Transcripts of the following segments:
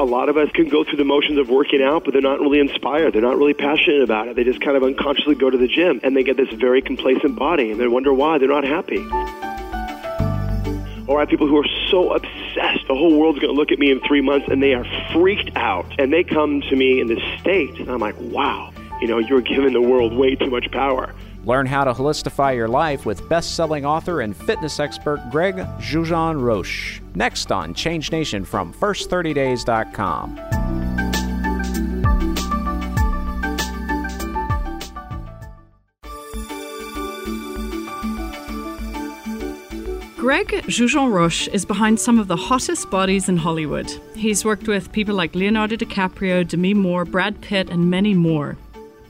a lot of us can go through the motions of working out, but they're not really inspired. They're not really passionate about it. They just kind of unconsciously go to the gym and they get this very complacent body and they wonder why they're not happy. Or I have people who are so obsessed, the whole world's going to look at me in three months, and they are freaked out. And they come to me in this state, and I'm like, wow, you know, you're giving the world way too much power. Learn how to holistify your life with best selling author and fitness expert Greg Joujon-Roche. Next on Change Nation from First30Days.com. Greg Joujon-Roche is behind some of the hottest bodies in Hollywood. He's worked with people like Leonardo DiCaprio, Demi Moore, Brad Pitt, and many more.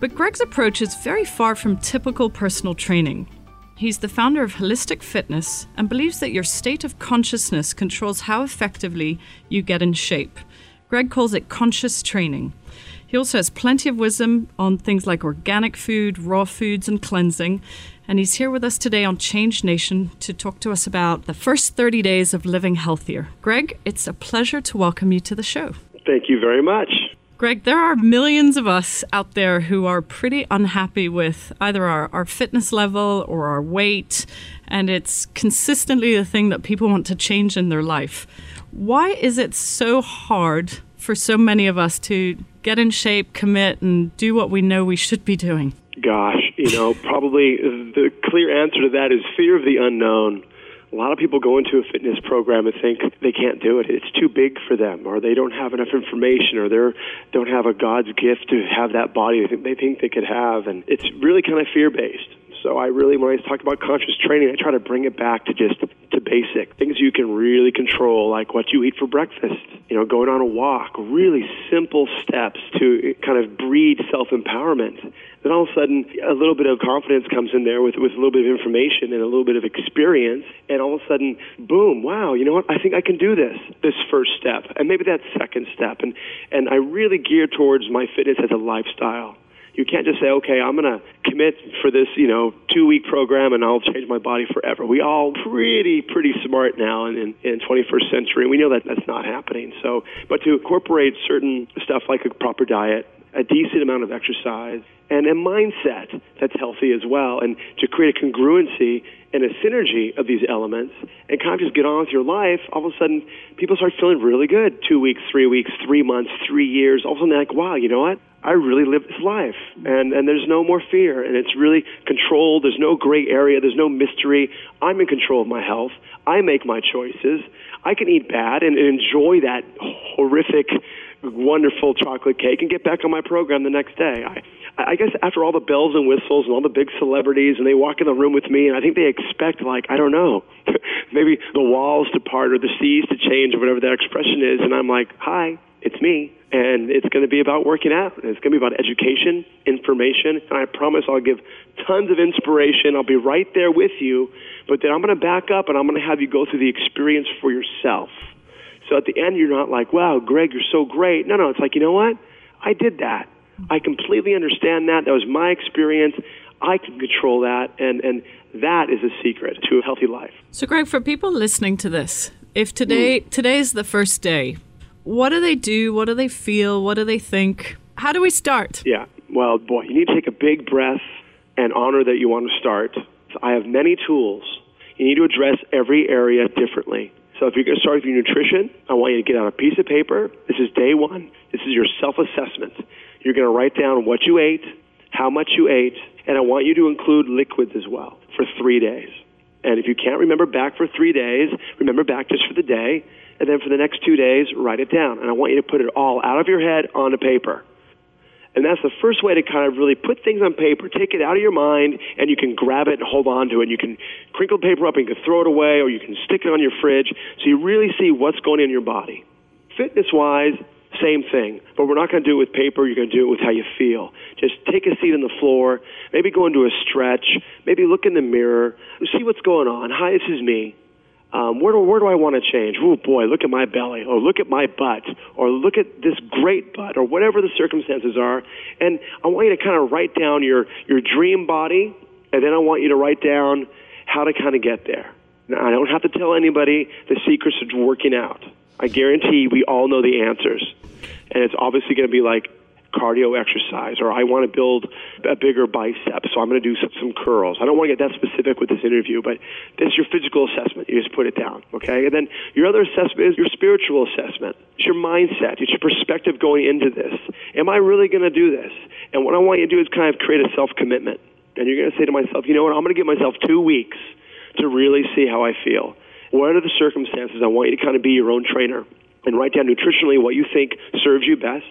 But Greg's approach is very far from typical personal training. He's the founder of Holistic Fitness and believes that your state of consciousness controls how effectively you get in shape. Greg calls it conscious training. He also has plenty of wisdom on things like organic food, raw foods, and cleansing. And he's here with us today on Change Nation to talk to us about the first 30 days of living healthier. Greg, it's a pleasure to welcome you to the show. Thank you very much. Greg, there are millions of us out there who are pretty unhappy with either our, our fitness level or our weight, and it's consistently the thing that people want to change in their life. Why is it so hard for so many of us to get in shape, commit, and do what we know we should be doing? Gosh, you know, probably the clear answer to that is fear of the unknown a lot of people go into a fitness program and think they can't do it. It's too big for them, or they don't have enough information, or they don't have a God's gift to have that body they think they, could have, and it's really kind of fear based. So I really, when I talk about conscious training, I try to bring it back to just to basic things you can really control, like what you eat for breakfast. You know, going on a walk. Really simple steps to kind of breed self empowerment then all of a sudden a little bit of confidence comes in there with, with a little bit of information and a little bit of experience and all of a sudden boom wow you know what i think i can do this this first step and maybe that second step and and i really gear towards my fitness as a lifestyle you can't just say, okay, I'm going to commit for this, you know, two week program and I'll change my body forever. We all pretty, pretty smart now in, in, in 21st century. And we know that that's not happening. So, but to incorporate certain stuff like a proper diet, a decent amount of exercise, and a mindset that's healthy as well, and to create a congruency and a synergy of these elements and kind of just get on with your life, all of a sudden people start feeling really good. Two weeks, three weeks, three months, three years. All of a sudden they're like, wow, you know what? I really live this life, and and there's no more fear, and it's really controlled. There's no gray area. There's no mystery. I'm in control of my health. I make my choices. I can eat bad and, and enjoy that horrific wonderful chocolate cake and get back on my program the next day. I, I guess after all the bells and whistles and all the big celebrities, and they walk in the room with me, and I think they expect, like, I don't know, maybe the walls to part or the seas to change or whatever that expression is, and I'm like, hi, it's me. And it's going to be about working out. And it's going to be about education, information, and I promise I'll give tons of inspiration. I'll be right there with you, but then I'm going to back up and I'm going to have you go through the experience for yourself. So at the end, you're not like, wow, Greg, you're so great. No, no, it's like, you know what? I did that. I completely understand that. That was my experience. I can control that. And, and that is a secret to a healthy life. So, Greg, for people listening to this, if today mm. today's the first day, what do they do? What do they feel? What do they think? How do we start? Yeah. Well, boy, you need to take a big breath and honor that you want to start. I have many tools. You need to address every area differently. So if you're going to start with your nutrition, I want you to get out a piece of paper. This is day one. This is your self assessment. You're going to write down what you ate, how much you ate, and I want you to include liquids as well for three days. And if you can't remember back for three days, remember back just for the day. And then for the next two days, write it down. And I want you to put it all out of your head onto paper. And that's the first way to kind of really put things on paper, take it out of your mind, and you can grab it and hold on to it. You can crinkle paper up and you can throw it away, or you can stick it on your fridge so you really see what's going in your body. Fitness wise, same thing, but we're not going to do it with paper. You're going to do it with how you feel. Just take a seat on the floor, maybe go into a stretch, maybe look in the mirror, see what's going on. Hi, this is me. Um, where do where do I want to change? Oh boy, look at my belly, or look at my butt, or look at this great butt, or whatever the circumstances are. And I want you to kind of write down your your dream body, and then I want you to write down how to kind of get there. Now, I don't have to tell anybody the secrets of working out. I guarantee we all know the answers. And it's obviously going to be like cardio exercise, or I want to build a bigger bicep, so I'm going to do some, some curls. I don't want to get that specific with this interview, but this is your physical assessment. You just put it down, okay? And then your other assessment is your spiritual assessment. It's your mindset. It's your perspective going into this. Am I really going to do this? And what I want you to do is kind of create a self commitment. And you're going to say to myself, you know what? I'm going to give myself two weeks to really see how I feel. What are the circumstances? I want you to kind of be your own trainer and write down nutritionally what you think serves you best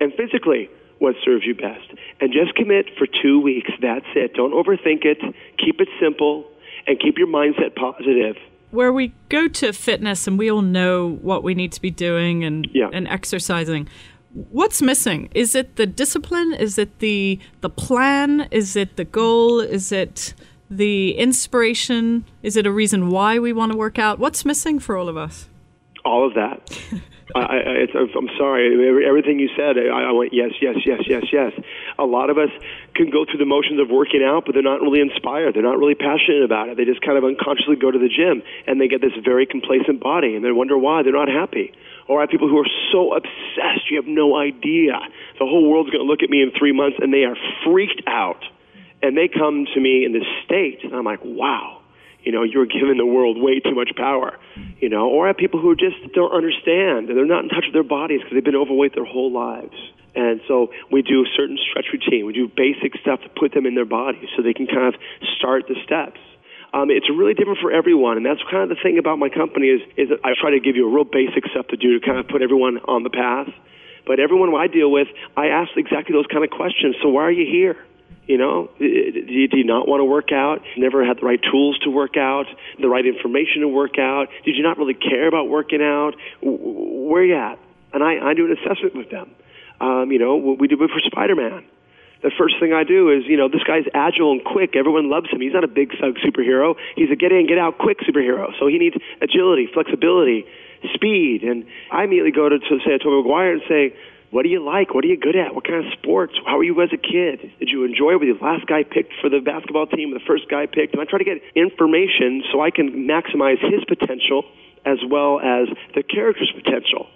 and physically what serves you best. And just commit for two weeks. That's it. Don't overthink it. Keep it simple and keep your mindset positive. Where we go to fitness and we all know what we need to be doing and, Yeah. and exercising. What's missing? Is it the discipline? Is it the the plan? Is it the goal? Is it the inspiration? Is it a reason why we want to work out? What's missing for all of us? All of that. I, I, it's, I'm sorry. Everything you said, I, I went yes, yes, yes, yes, yes. A lot of us can go through the motions of working out, but they're not really inspired. They're not really passionate about it. They just kind of unconsciously go to the gym and they get this very complacent body, and they wonder why they're not happy. Or I have people who are so obsessed, you have no idea. The whole world's going to look at me in three months, and they are freaked out. And they come to me in this state, and I'm like, wow you know, you're giving the world way too much power, you know, or have people who just don't understand and they're not in touch with their bodies because they've been overweight their whole lives. And so we do a certain stretch routine. We do basic stuff to put them in their bodies so they can kind of start the steps. Um, it's really different for everyone, and that's kind of the thing about my company is is I try to give you a real basic stuff to do to kind of put everyone on the path. But everyone I deal with, I ask exactly those kind of questions. So why are you here? You know, do you, do not want to work out? Never had the right tools to work out, the right information to work out? Did you not really care about working out? Where you at? And I, I do an assessment with them. Um, you know, what we did it for Spider Man. The first thing I do is, you know, this guy's agile and quick. Everyone loves him. He's not a big thug superhero. He's a get in, get out quick superhero. So he needs agility, flexibility, speed. And I immediately go to, to say to Tobey Maguire and say, what do you like? What are you good at? What kind of sports? How were you as a kid? Did you enjoy? Were you the last guy picked for the basketball team, the first guy picked? And I try to get information so I can maximize his potential as well as the character's potential.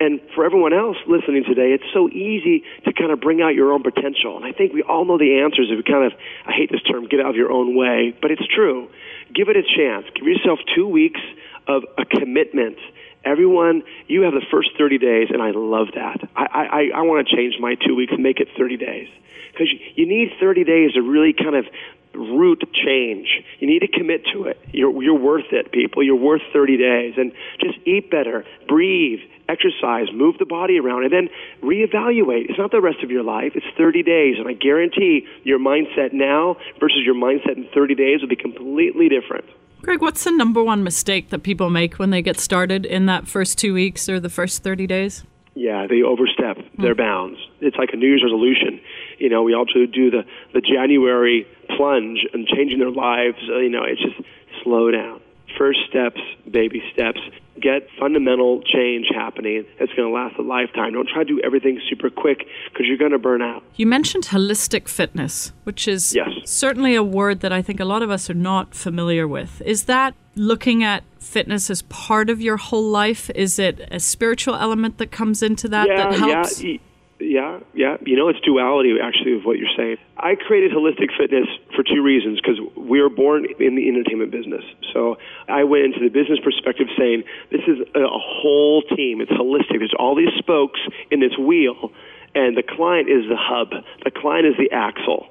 And for everyone else listening today, it's so easy to kind of bring out your own potential. And I think we all know the answers if we kind of, I hate this term, get out of your own way, but it's true. Give it a chance. Give yourself two weeks of a commitment. Everyone, you have the first 30 days, and I love that. I, I, I want to change my two weeks and make it 30 days. Because you, you need 30 days to really kind of root change. You need to commit to it. You're, you're worth it, people. You're worth 30 days. And just eat better, breathe, exercise, move the body around, and then reevaluate. It's not the rest of your life. It's 30 days. And I guarantee your mindset now versus your mindset in 30 days will be completely different. Greg, what's the number one mistake that people make when they get started in that first two weeks or the first 30 days? Yeah, they overstep their bounds. It's like a New Year's resolution. You know, we also do the, the January plunge and changing their lives. Uh, you know, it's just slow down. First steps, baby steps. Get fundamental change happening that's going to last a lifetime. Don't try to do everything super quick because you're going to burn out. You mentioned holistic fitness, which is Yes. certainly a word that I think a lot of us are not familiar with. Is that looking at fitness as part of your whole life? Is it a spiritual element that comes into that yeah, that helps? Yeah, yeah, yeah. You know, it's duality actually of what you're saying. I created holistic fitness for two reasons because we were born in the entertainment business. So I went into the business perspective saying this is a, whole team. It's holistic. There's all these spokes in this wheel, and the client is the hub. The client is the axle.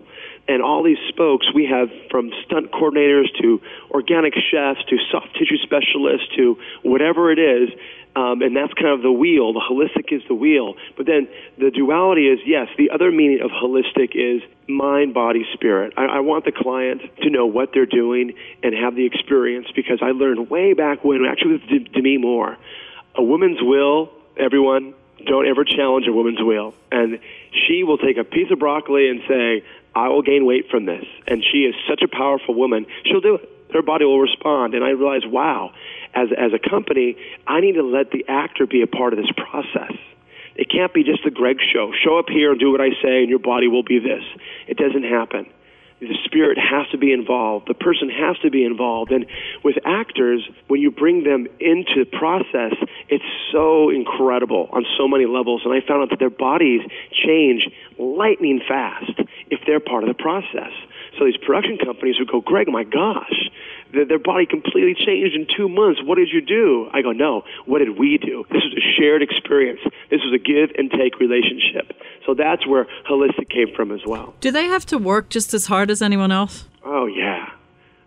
And all these spokes we have from stunt coordinators to organic chefs to soft tissue specialists to whatever it is. Um, and that's kind of the wheel. The holistic is the wheel. But then the duality is yes, the other meaning of holistic is mind, body, spirit. I, I want the client to know what they're doing and have the experience because I learned way back when, actually with Demi Moore, a woman's will, everyone, don't ever challenge a woman's will. And she will take a piece of broccoli and say, I will gain weight from this. And she is such a powerful woman, she'll do it. Her body will respond. And I realized, wow, as, as a company, I need to let the actor be a part of this process. It can't be just the Greg show. Show up here and do what I say, and your body will be this. It doesn't happen. The spirit has to be involved. The person has to be involved. And with actors, when you bring them into the process, it's so incredible on so many levels. And I found out that their bodies change lightning fast if they're part of the process. So these production companies would go, Greg, my gosh, their, body completely changed in two months. What did you do? I go, no. What did we do? This was a shared experience. This was a give and take relationship. So that's where holistic came from as well. Do they have to work just as hard as anyone else? Oh yeah.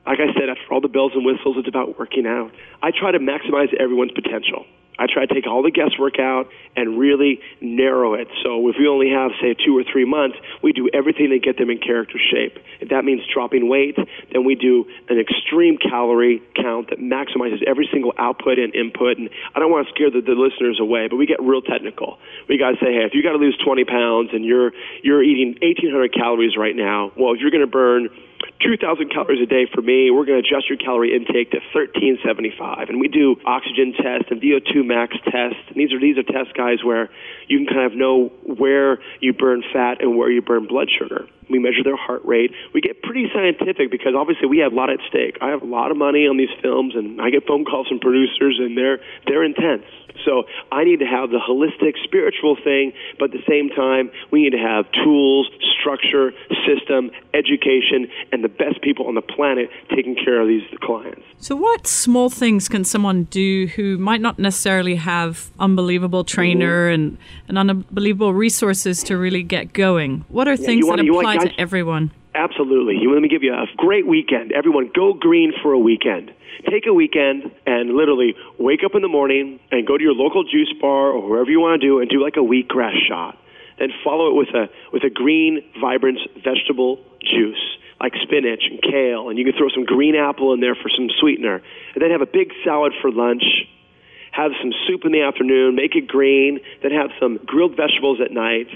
Like I said, after all the bells and whistles, it's about working out. I try to maximize everyone's potential. I try to take all the guesswork out and really narrow it. So if we only have, say, two or three months, we do everything to get them in character shape. If that means dropping weight, then we do an extreme calorie count that maximizes every single output and input. And I don't want to scare the, the listeners away, but we get real technical. We got to say, hey, if you got to lose 20 pounds and you're you're eating 1,800 calories right now, well, if you're going to burn 2,000 calories a day for me. We're going to adjust your calorie intake to 1375, and we do oxygen tests and VO2 max tests. And these are these are test guys where you can kind of know where you burn fat and where you burn blood sugar. We measure their heart rate. We get pretty scientific because obviously we have a lot at stake. I have a lot of money on these films, and I get phone calls from producers, and they're they're intense. So I need to have the holistic spiritual thing, but at the same time, we need to have tools, structure, system, education, and the best people on the planet taking care of these clients. So, what small things can someone do who might not necessarily have unbelievable trainer mm-hmm. and, and unbelievable resources to really get going? What are yeah, things that apply to everyone? Absolutely. Let me give you a great weekend. Everyone, go green for a weekend. Take a weekend and literally wake up in the morning and go to your local juice bar or wherever you want to do and do like a wheatgrass shot. Then follow it with a with a green, vibrant vegetable juice like spinach and kale, and you can throw some green apple in there for some sweetener. And then have a big salad for lunch. Have some soup in the afternoon. Make it green. Then have some grilled vegetables at night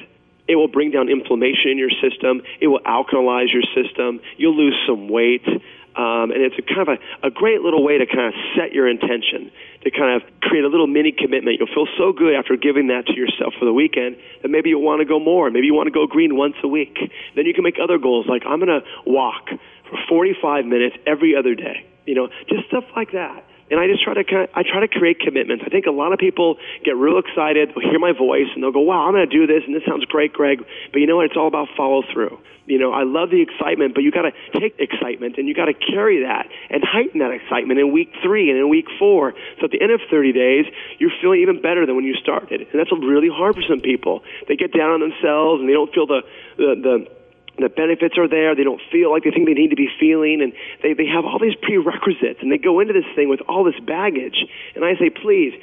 it will bring down inflammation in your system. It will alkalize your system. You'll lose some weight. Um, and it's a kind of a, a great little way to kind of set your intention, to kind of create a little mini commitment. You'll feel so good after giving that to yourself for the weekend that maybe you'll want to go more. Maybe you want to go green once a week. Then you can make other goals like I'm going to walk for 45 minutes every other day. You know, just stuff like that and I just try to kind of, I try to create commitments. I think a lot of people get real excited, hear my voice, and they'll go, "Wow, I'm going to do this, and this sounds great, Greg." But you know what? It's all about follow through. You know, I love the excitement, but you got to take excitement and you got to carry that and heighten that excitement in week three and in week four. So at the end of 30 days, you're feeling even better than when you started, and that's really hard for some people. They get down on themselves and they don't feel the the, the the benefits are there. They don't feel like they think they need to be feeling, and they, they have all these prerequisites, and they go into this thing with all this baggage. And I say, please,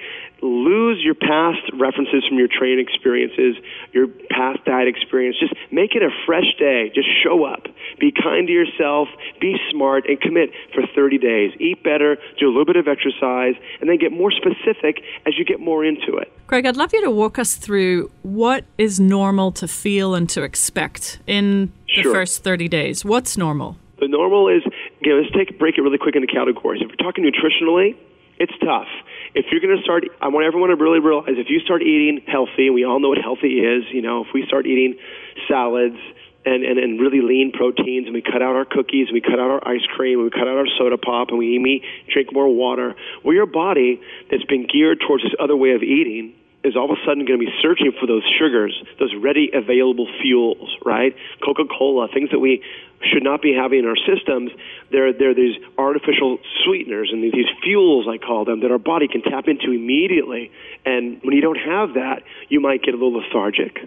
lose your past references from your training experiences, your past diet experience. Just make it a fresh day. Just show up. Be kind to yourself, be smart, and commit for 30 days. Eat better, do a little bit of exercise, and then get more specific as you get more into it. Craig, I'd love you to walk us through what is normal to feel and to expect in the sure. first 30 days. What's normal? The normal is, again, let's take break it really quick into categories. If we're talking nutritionally, it's tough. If you're going to start, I want everyone to really realize if you start eating healthy, and we all know what healthy is, you know, if we start eating salads and, and, and really lean proteins, and we cut out our cookies, and we cut out our ice cream, and we cut out our soda pop, and we eat, meat, drink more water, well, your body that's been geared towards this other way of eating is all of a sudden going to be searching for those sugars, those ready available fuels, right? Coca Cola, things that we should not be having in our systems. There are these artificial sweeteners and these fuels, I call them, that our body can tap into immediately. And when you don't have that, you might get a little lethargic.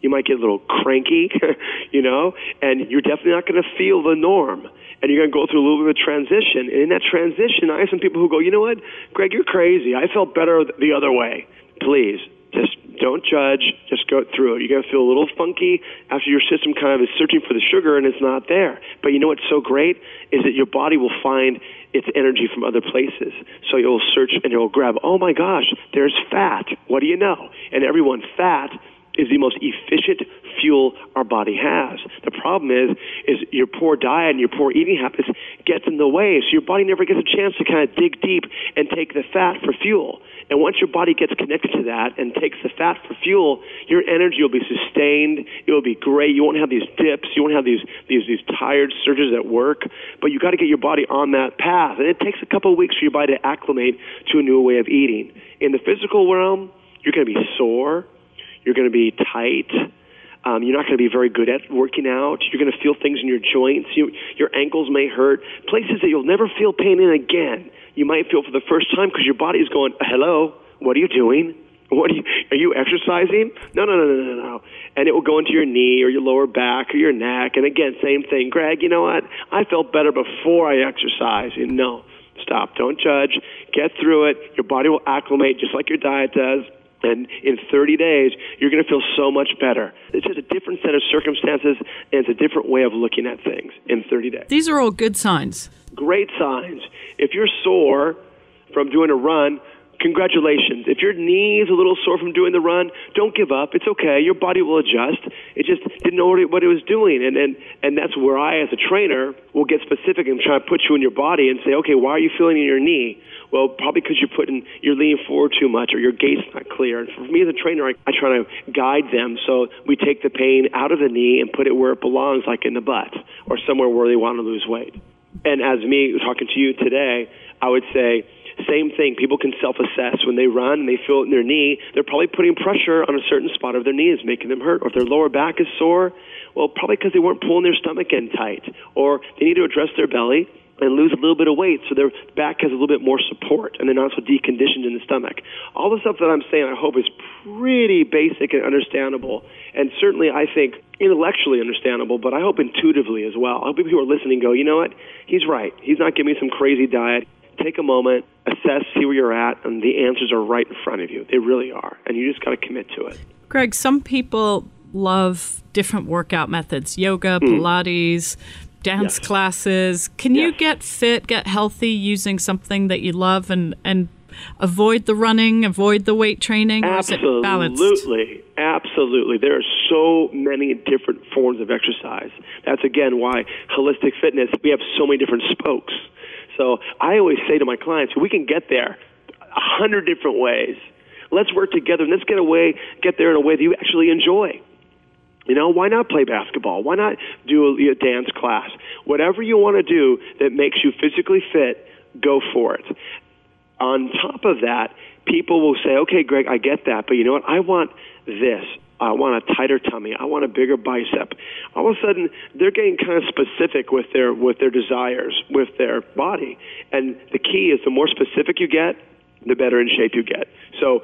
You might get a little cranky, you know, and you're definitely not going to feel the norm. And you're going to go through a little bit of a transition. And in that transition, I have some people who go, you know what, Greg, you're crazy. I felt better the other way. Please, just don't judge. Just go through it. You're going to feel a little funky after your system kind of is searching for the sugar and it's not there. But you know what's so great is that your body will find its energy from other places. So you'll search and you'll grab, oh my gosh, there's fat. What do you know? And everyone, fat is the most efficient fuel our body has. The problem is, is your poor diet and your poor eating habits gets in the way, so your body never gets a chance to kind of dig deep and take the fat for fuel. And once your body gets connected to that and takes the fat for fuel, your energy will be sustained. It will be great. You won't have these dips. You won't have these these these tired surges at work. But you got to get your body on that path, and it takes a couple of weeks for your body to acclimate to a new way of eating. In the physical realm, you're going to be sore. You're going to be tight. Um, you're not going to be very good at working out. You're going to feel things in your joints. You, your ankles may hurt. Places that you'll never feel pain in again. You might feel for the first time because your body is going, "Hello, what are you doing? What are you? Are you exercising? No, no, no, no, no, no." And it will go into your knee or your lower back or your neck. And again, same thing. Greg, you know what? I felt better before I exercised. You know, stop. Don't judge. Get through it. Your body will acclimate just like your diet does and in 30 days, you're going to feel so much better. It's just a different set of circumstances, and it's a different way of looking at things in 30 days. These are all good signs. Great signs. If you're sore from doing a run, congratulations. If your knee is a little sore from doing the run, don't give up. It's okay. Your body will adjust. It just didn't know what it, what it was doing. And, and, and that's where I, as a trainer, will get specific and try to put you in your body and say, okay, why are you feeling in your knee? Well, probably because you're putting, you're leaning forward too much or your gait's not clear. And for me as a trainer, I, I try to guide them so we take the pain out of the knee and put it where it belongs, like in the butt or somewhere where they want to lose weight. And as me talking to you today, I would say, same thing. People can self-assess when they run and they feel it in their knee. They're probably putting pressure on a certain spot of their knee is making them hurt. Or if their lower back is sore, well, probably because they weren't pulling their stomach in tight. Or they need to address their belly and lose a little bit of weight so their back has a little bit more support and they're not so deconditioned in the stomach. All the stuff that I'm saying, I hope, is pretty basic and understandable. And certainly, I think intellectually understandable, but I hope intuitively as well. I hope people who are listening go, you know what? He's right. He's not giving me some crazy diet. Take a moment, assess, see where you're at, and the answers are right in front of you. They really are. And you just got to commit to it. Greg, some people love different workout methods yoga, mm. Dance yes. classes. Can you get fit, get healthy using something that you love and, and avoid the running, avoid the weight training? Absolutely. Absolutely. There are so many different forms of exercise. That's again why holistic fitness, we have so many different spokes. So I always say to my clients, we can get there a hundred different ways. Let's work together and let's get away, get there in a way that you actually enjoy. You know, why not play basketball? Why not do a, a dance class? Whatever you want to do that makes you physically fit, go for it. On top of that, people will say, okay, Greg, I get that, but you know what? I want this. I want a tighter tummy. I want a bigger bicep. All of a sudden, they're getting kind of specific with their with their desires, with their body. And the key is the more specific you get, the better in shape you get. So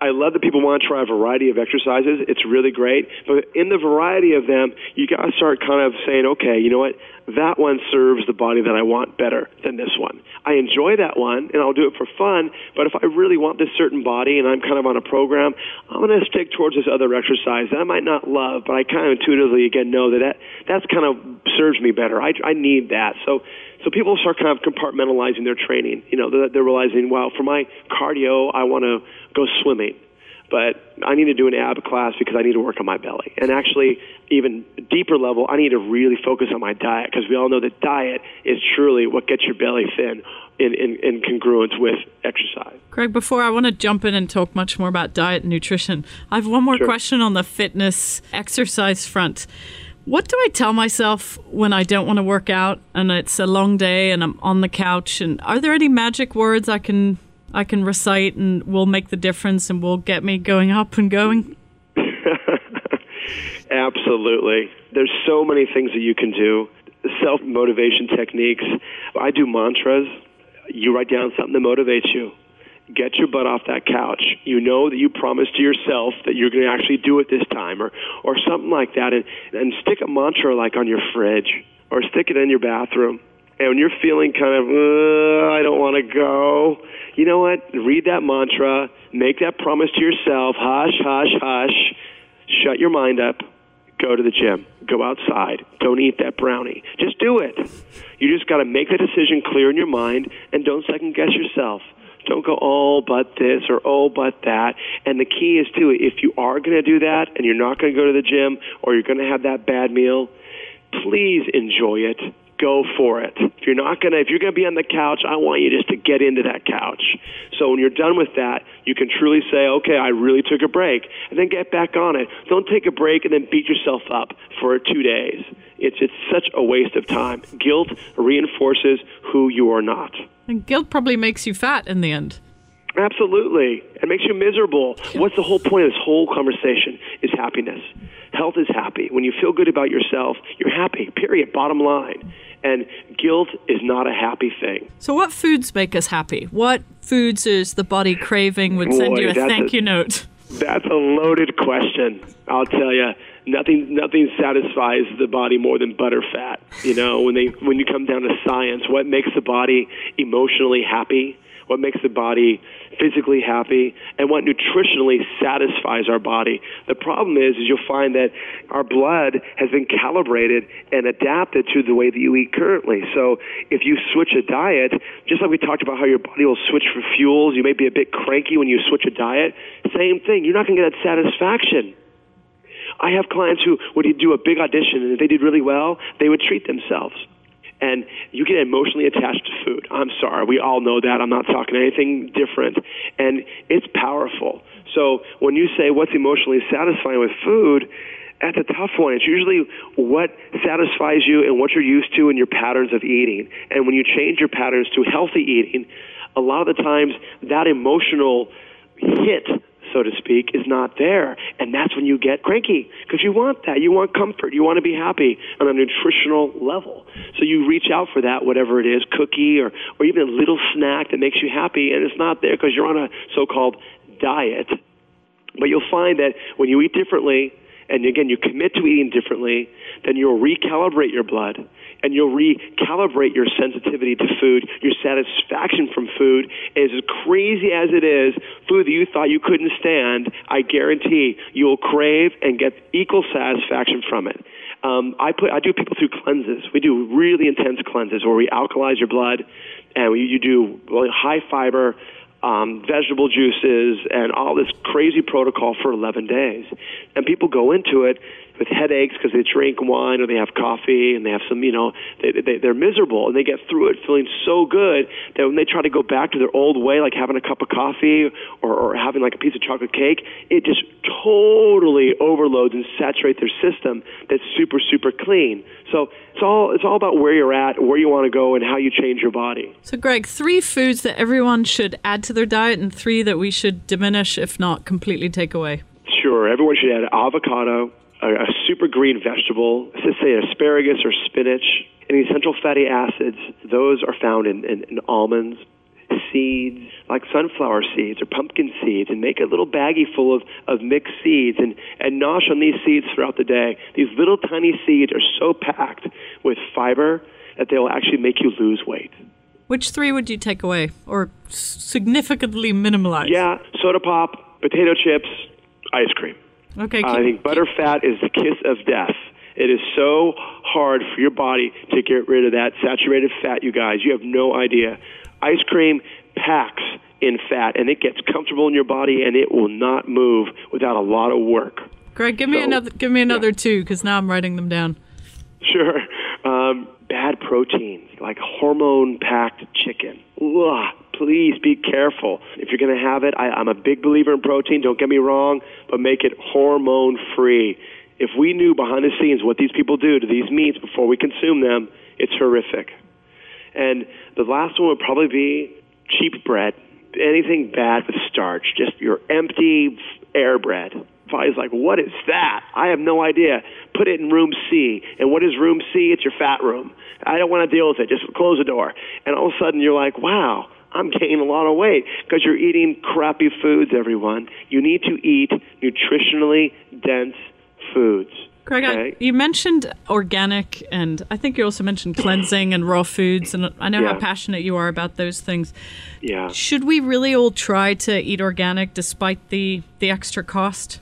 I love that people want to try a variety of exercises. It's really great. But in the variety of them, you got to start kind of saying, okay, you know what? That one serves the body that I want better than this one. I enjoy that one, and I'll do it for fun. But if I really want this certain body and I'm kind of on a program, I'm going to stick towards this other exercise that I might not love, but I kind of intuitively, again, know that, that that's kind of serves me better. I, I need that. So so people start kind of compartmentalizing their training. You know, they're, they're realizing, well, for my cardio, I want to go swimming, but I need to do an ab class because I need to work on my belly. And actually, even deeper level, I need to really focus on my diet because we all know that diet is truly what gets your belly thin in, in, in congruence with exercise. Greg, before I want to jump in and talk much more about diet and nutrition, I have one more sure. question on the fitness exercise front. What do I tell myself when I don't want to work out and it's a long day and I'm on the couch? And are there any magic words I can I can recite and will make the difference and will get me going up and going? Absolutely. There's so many things that you can do. Self motivation techniques. I do mantras. You write down something that motivates you get your butt off that couch. You know that you promised to yourself that you're going to actually do it this time, or or something like that, and and stick a mantra like on your fridge, or stick it in your bathroom. And when you're feeling kind of, I don't want to go, you know what? Read that mantra, make that promise to yourself. Hush, hush, hush. Shut your mind up. Go to the gym. Go outside. Don't eat that brownie. Just do it. You just got to make the decision clear in your mind and don't second guess yourself Don't go, oh, but this or oh, but that. And the key is, too, if you are going to do that and you're not going to go to the gym or you're going to have that bad meal, please enjoy it go for it. If you're not gonna, if you're gonna be on the couch, I want you just to get into that couch. So when you're done with that, you can truly say, okay, I really took a break, and then get back on it. Don't take a break and then beat yourself up for two days. It's it's such a waste of time. Guilt reinforces who you are not. And guilt probably makes you fat in the end. Absolutely. It makes you miserable. What's the whole point of this whole conversation is happiness. Health is happy. When you feel good about yourself, you're happy, period, bottom line. And guilt is not a happy thing. So, what foods make us happy? What foods is the body craving would send Boy, you a thank a- you note? That's a loaded question. I'll tell you, nothing nothing satisfies the body more than butter fat. You know, when they when you come down to science, what makes the body emotionally happy? What makes the body physically happy, and what nutritionally satisfies our body. The problem is, is you'll find that our blood has been calibrated and adapted to the way that you eat currently. So if you switch a diet, just like we talked about how your body will switch for fuels, you may be a bit cranky when you switch a diet. Same thing. You're not going to get that satisfaction. I have clients who, you do a big audition and if they did really well, they would treat themselves. And you get emotionally attached to food. I'm sorry, we all know that. I'm not talking anything different. And it's powerful. So when you say what's emotionally satisfying with food, that's a tough one. It's usually what satisfies you and what you're used to and your patterns of eating. And when you change your patterns to healthy eating, a lot of the times that emotional hit so to speak, is not there. And that's when you get cranky because you want that. You want comfort. You want to be happy on a nutritional level. So you reach out for that, whatever it is, cookie or, or even a little snack that makes you happy, and it's not there because you're on a so called diet. But you'll find that when you eat differently, and again, you commit to eating differently, then you'll recalibrate your blood and you'll recalibrate your sensitivity to food, your satisfaction from food. And as crazy as it is, food that you thought you couldn't stand, I guarantee you'll crave and get equal satisfaction from it. Um, I put I do people through cleanses. We do really intense cleanses where we alkalize your blood, and we, you do really high fiber, um, vegetable juices, and all this crazy protocol for 11 days. And people go into it with headaches because they drink wine or they have coffee and they have some, you know, they, they, they're miserable and they get through it feeling so good that when they try to go back to their old way, like having a cup of coffee or, or having like a piece of chocolate cake, it just totally overloads and saturates their system that's super, super clean. So it's all it's all about where you're at, where you want to go, and how you change your body. So, Greg, three foods that everyone should add to their diet and three that we should diminish, if not completely take away. Sure, everyone should add avocado, a, a super green vegetable, let's say asparagus or spinach, and essential fatty acids. Those are found in, in, in almonds, seeds like sunflower seeds or pumpkin seeds and make a little baggie full of, of mixed seeds and, and nosh on these seeds throughout the day. These little tiny seeds are so packed with fiber that they will actually make you lose weight. Which three would you take away or significantly minimalize? Yeah, soda pop, potato chips, ice cream. Okay. I think butter fat is the kiss of death. It is so hard for your body to get rid of that saturated fat, you guys. You have no idea. Ice cream packs in fat, and it gets comfortable in your body, and it will not move without a lot of work. Greg, give me so- another. Give me another two, because now I'm writing them down. Sure. Um, bad proteins, like hormone packed chicken. Ugh, please be careful. If you're going to have it, I, I'm a big believer in protein, don't get me wrong, but make it hormone free. If we knew behind the scenes what these people do to these meats before we consume them, it's horrific. And the last one would probably be cheap bread. Anything bad with starch, just your empty air bread. Probably like, what is that? I have no idea. Put it in room C. And what is room C? It's your fat room. I don't want to deal with it. Just close the door. And all of a sudden you're like, wow, I'm gaining a lot of weight because you're eating crappy foods, everyone. You need to eat nutritionally dense foods. Greg, I- you mentioned organic, and I think you also mentioned cleansing and raw foods, and I know how passionate you are about those things. Yeah. Should we really all try to eat organic despite the the extra cost?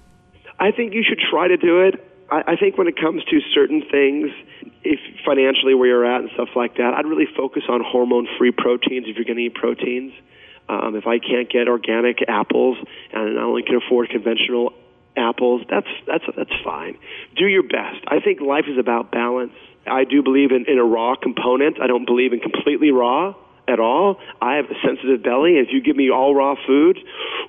I think you should try to do it. I, I think when it comes to certain things, if financially where you're at and stuff like that, I'd really focus on hormone-free proteins if you're going to eat proteins. Um, if I can't get organic apples and I only can afford conventional apples, that's that's that's fine. Do your best. I think life is about balance. I do believe in, in a raw component. I don't believe in completely raw at all. I have a sensitive belly. If you give me all raw food,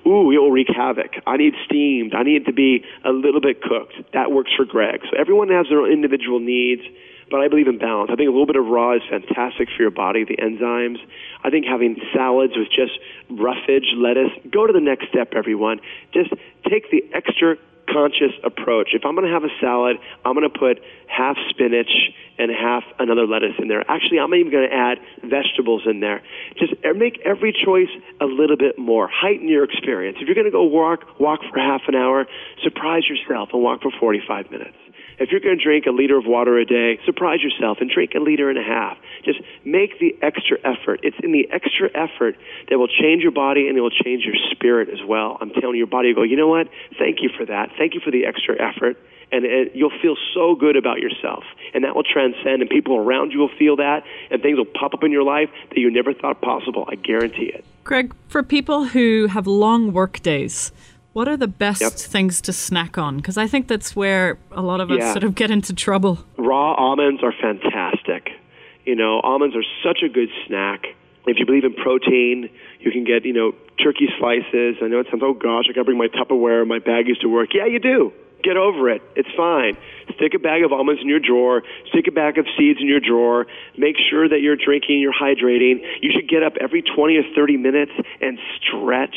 ooh, it will wreak havoc. I need steamed. I need it to be a little bit cooked. That works for Greg. So everyone has their own individual needs but I believe in balance. I think a little bit of raw is fantastic for your body, the enzymes. I think having salads with just roughage, lettuce, go to the next step, everyone. Just take the extra conscious approach. If I'm going to have a salad, I'm going to put half spinach and half another lettuce in there. Actually, I'm even going to add vegetables in there. Just make every choice a little bit more. Heighten your experience. If you're going to go walk, walk for half an hour, surprise yourself and walk for 45 minutes. If you're going to drink a liter of water a day, surprise yourself and drink a liter and a half. Just make the extra effort. It's in the extra effort that will change your body and it will change your spirit as well. I'm telling your body, go, you know what? Thank you for that. Thank you for the extra effort. And it, you'll feel so good about yourself. And that will transcend, and people around you will feel that, and things will pop up in your life that you never thought possible. I guarantee it. Greg, for people who have long work days, what are the best yep. things to snack on? Because I think that's where a lot of us yeah. sort of get into trouble. Raw almonds are fantastic. You know, almonds are such a good snack. If you believe in protein, you can get, you know, turkey slices. I know it sounds, oh gosh, I got to bring my Tupperware, my baggies to work. Yeah, you do. Get over it. It's fine. Stick a bag of almonds in your drawer. Stick a bag of seeds in your drawer. Make sure that you're drinking, you're hydrating. You should get up every 20 or 30 minutes and stretch.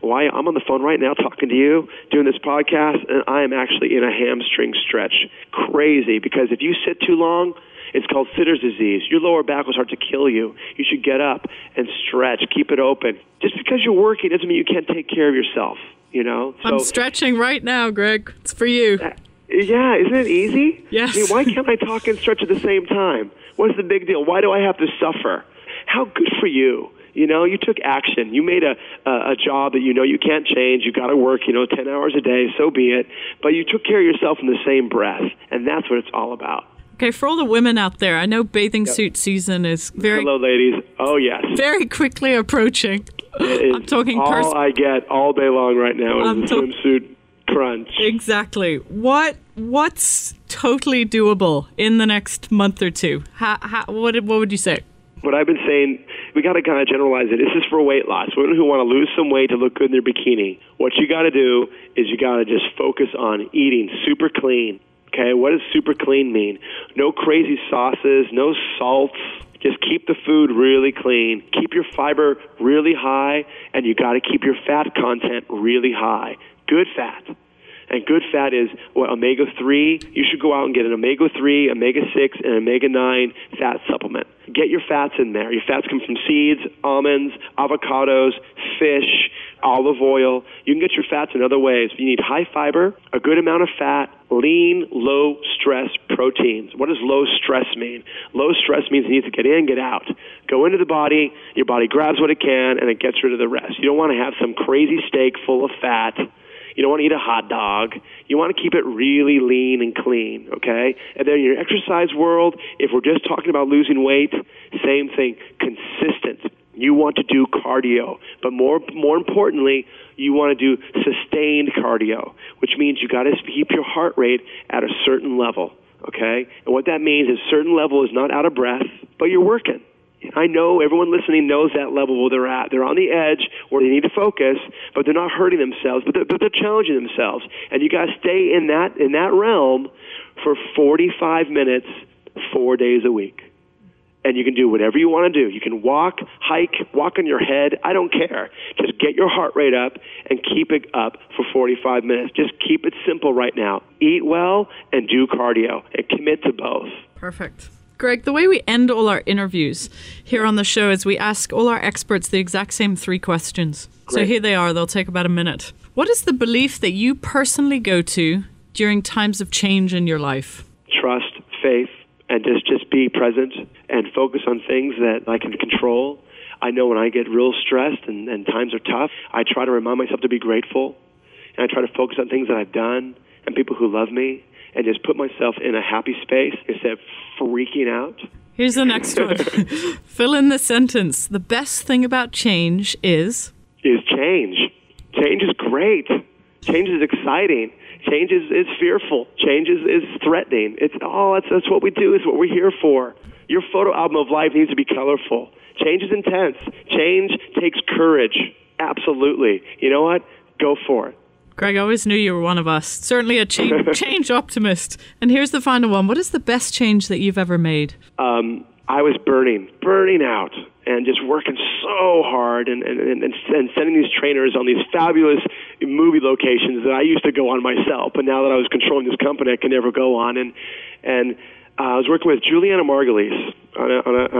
Why? I'm on the phone right now talking to you, doing this podcast, and I am actually in a hamstring stretch. Crazy, because if you sit too long, it's called sitter's disease. Your lower back will start to kill you. You should get up and stretch. Keep it open. Just because you're working doesn't mean you can't take care of yourself. You know. So, I'm stretching right now, Greg. It's for you. Uh, yeah, isn't it easy? Yes. I mean, why can't I talk and stretch at the same time? What's the big deal? Why do I have to suffer? How good for you. You know, you took action. You made a a, a job that you know you can't change. You got to work, you know, 10 hours a day, so be it. But you took care of yourself in the same breath, and that's what it's all about. Okay, for all the women out there, I know bathing yep. suit season is very Hello ladies. Oh, yes. Very quickly approaching. I'm talking all pers- I get all day long right now is I'm the to- swimsuit crunch. Exactly. What what's totally doable in the next month or two? How, how, what what would you say? What I've been saying, we got to kind of generalize it. This is for weight loss. Women who want to lose some weight to look good in their bikini. What you got to do is you got to just focus on eating super clean. Okay, what does super clean mean? No crazy sauces, no salts, just keep the food really clean, keep your fiber really high, and you got to keep your fat content really high. Good fat. And good fat is what omega 3. You should go out and get an omega 3, omega 6, and omega 9 fat supplement. Get your fats in there. Your fats come from seeds, almonds, avocados, fish, olive oil. You can get your fats in other ways. You need high fiber, a good amount of fat, lean, low stress proteins. What does low stress mean? Low stress means you need to get in, get out. Go into the body, your body grabs what it can, and it gets rid of the rest. You don't want to have some crazy steak full of fat. You don't want to eat a hot dog. You want to keep it really lean and clean, okay? And then in your exercise world, if we're just talking about losing weight, same thing, consistent you want to do cardio, but more more importantly, you want to do sustained cardio, which means you got to keep your heart rate at a certain level. Okay, and what that means is certain level is not out of breath, but you're working. I know everyone listening knows that level where they're at. They're on the edge where they need to focus, but they're not hurting themselves, but they're, but they're challenging themselves. And you got to stay in that in that realm for 45 minutes, four days a week and you can do whatever you want to do. You can walk, hike, walk on your head. I don't care. Just get your heart rate up and keep it up for 45 minutes. Just keep it simple right now. Eat well and do cardio and commit to both. Perfect. Greg, the way we end all our interviews here on the show is we ask all our experts the exact same three questions. Great. So here they are. They'll take about a minute. What is the belief that you personally go to during times of change in your life? Trust, faith, and just just be present and focus on things that I can control. I know when I get real stressed and, and times are tough, I try to remind myself to be grateful, and I try to focus on things that I've done and people who love me, and just put myself in a happy space instead of freaking out. Here's the next one. Fill in the sentence. The best thing about change is. Is change. Change is great. Change is exciting. Change is, is fearful. Change is, is threatening. It's all oh, that's, that's what we do, is what we're here for. Your photo album of life needs to be colorful. Change is intense. Change takes courage. Absolutely. You know what? Go for it. Greg, I always knew you were one of us. Certainly a change, change optimist. And here's the final one. What is the best change that you've ever made? Um, I was burning, burning out, and just working so hard and, and, and, and sending these trainers on these fabulous movie locations that I used to go on myself. But now that I was controlling this company, I can never go on. And, and uh, I was working with Julianna Margulies on a, on a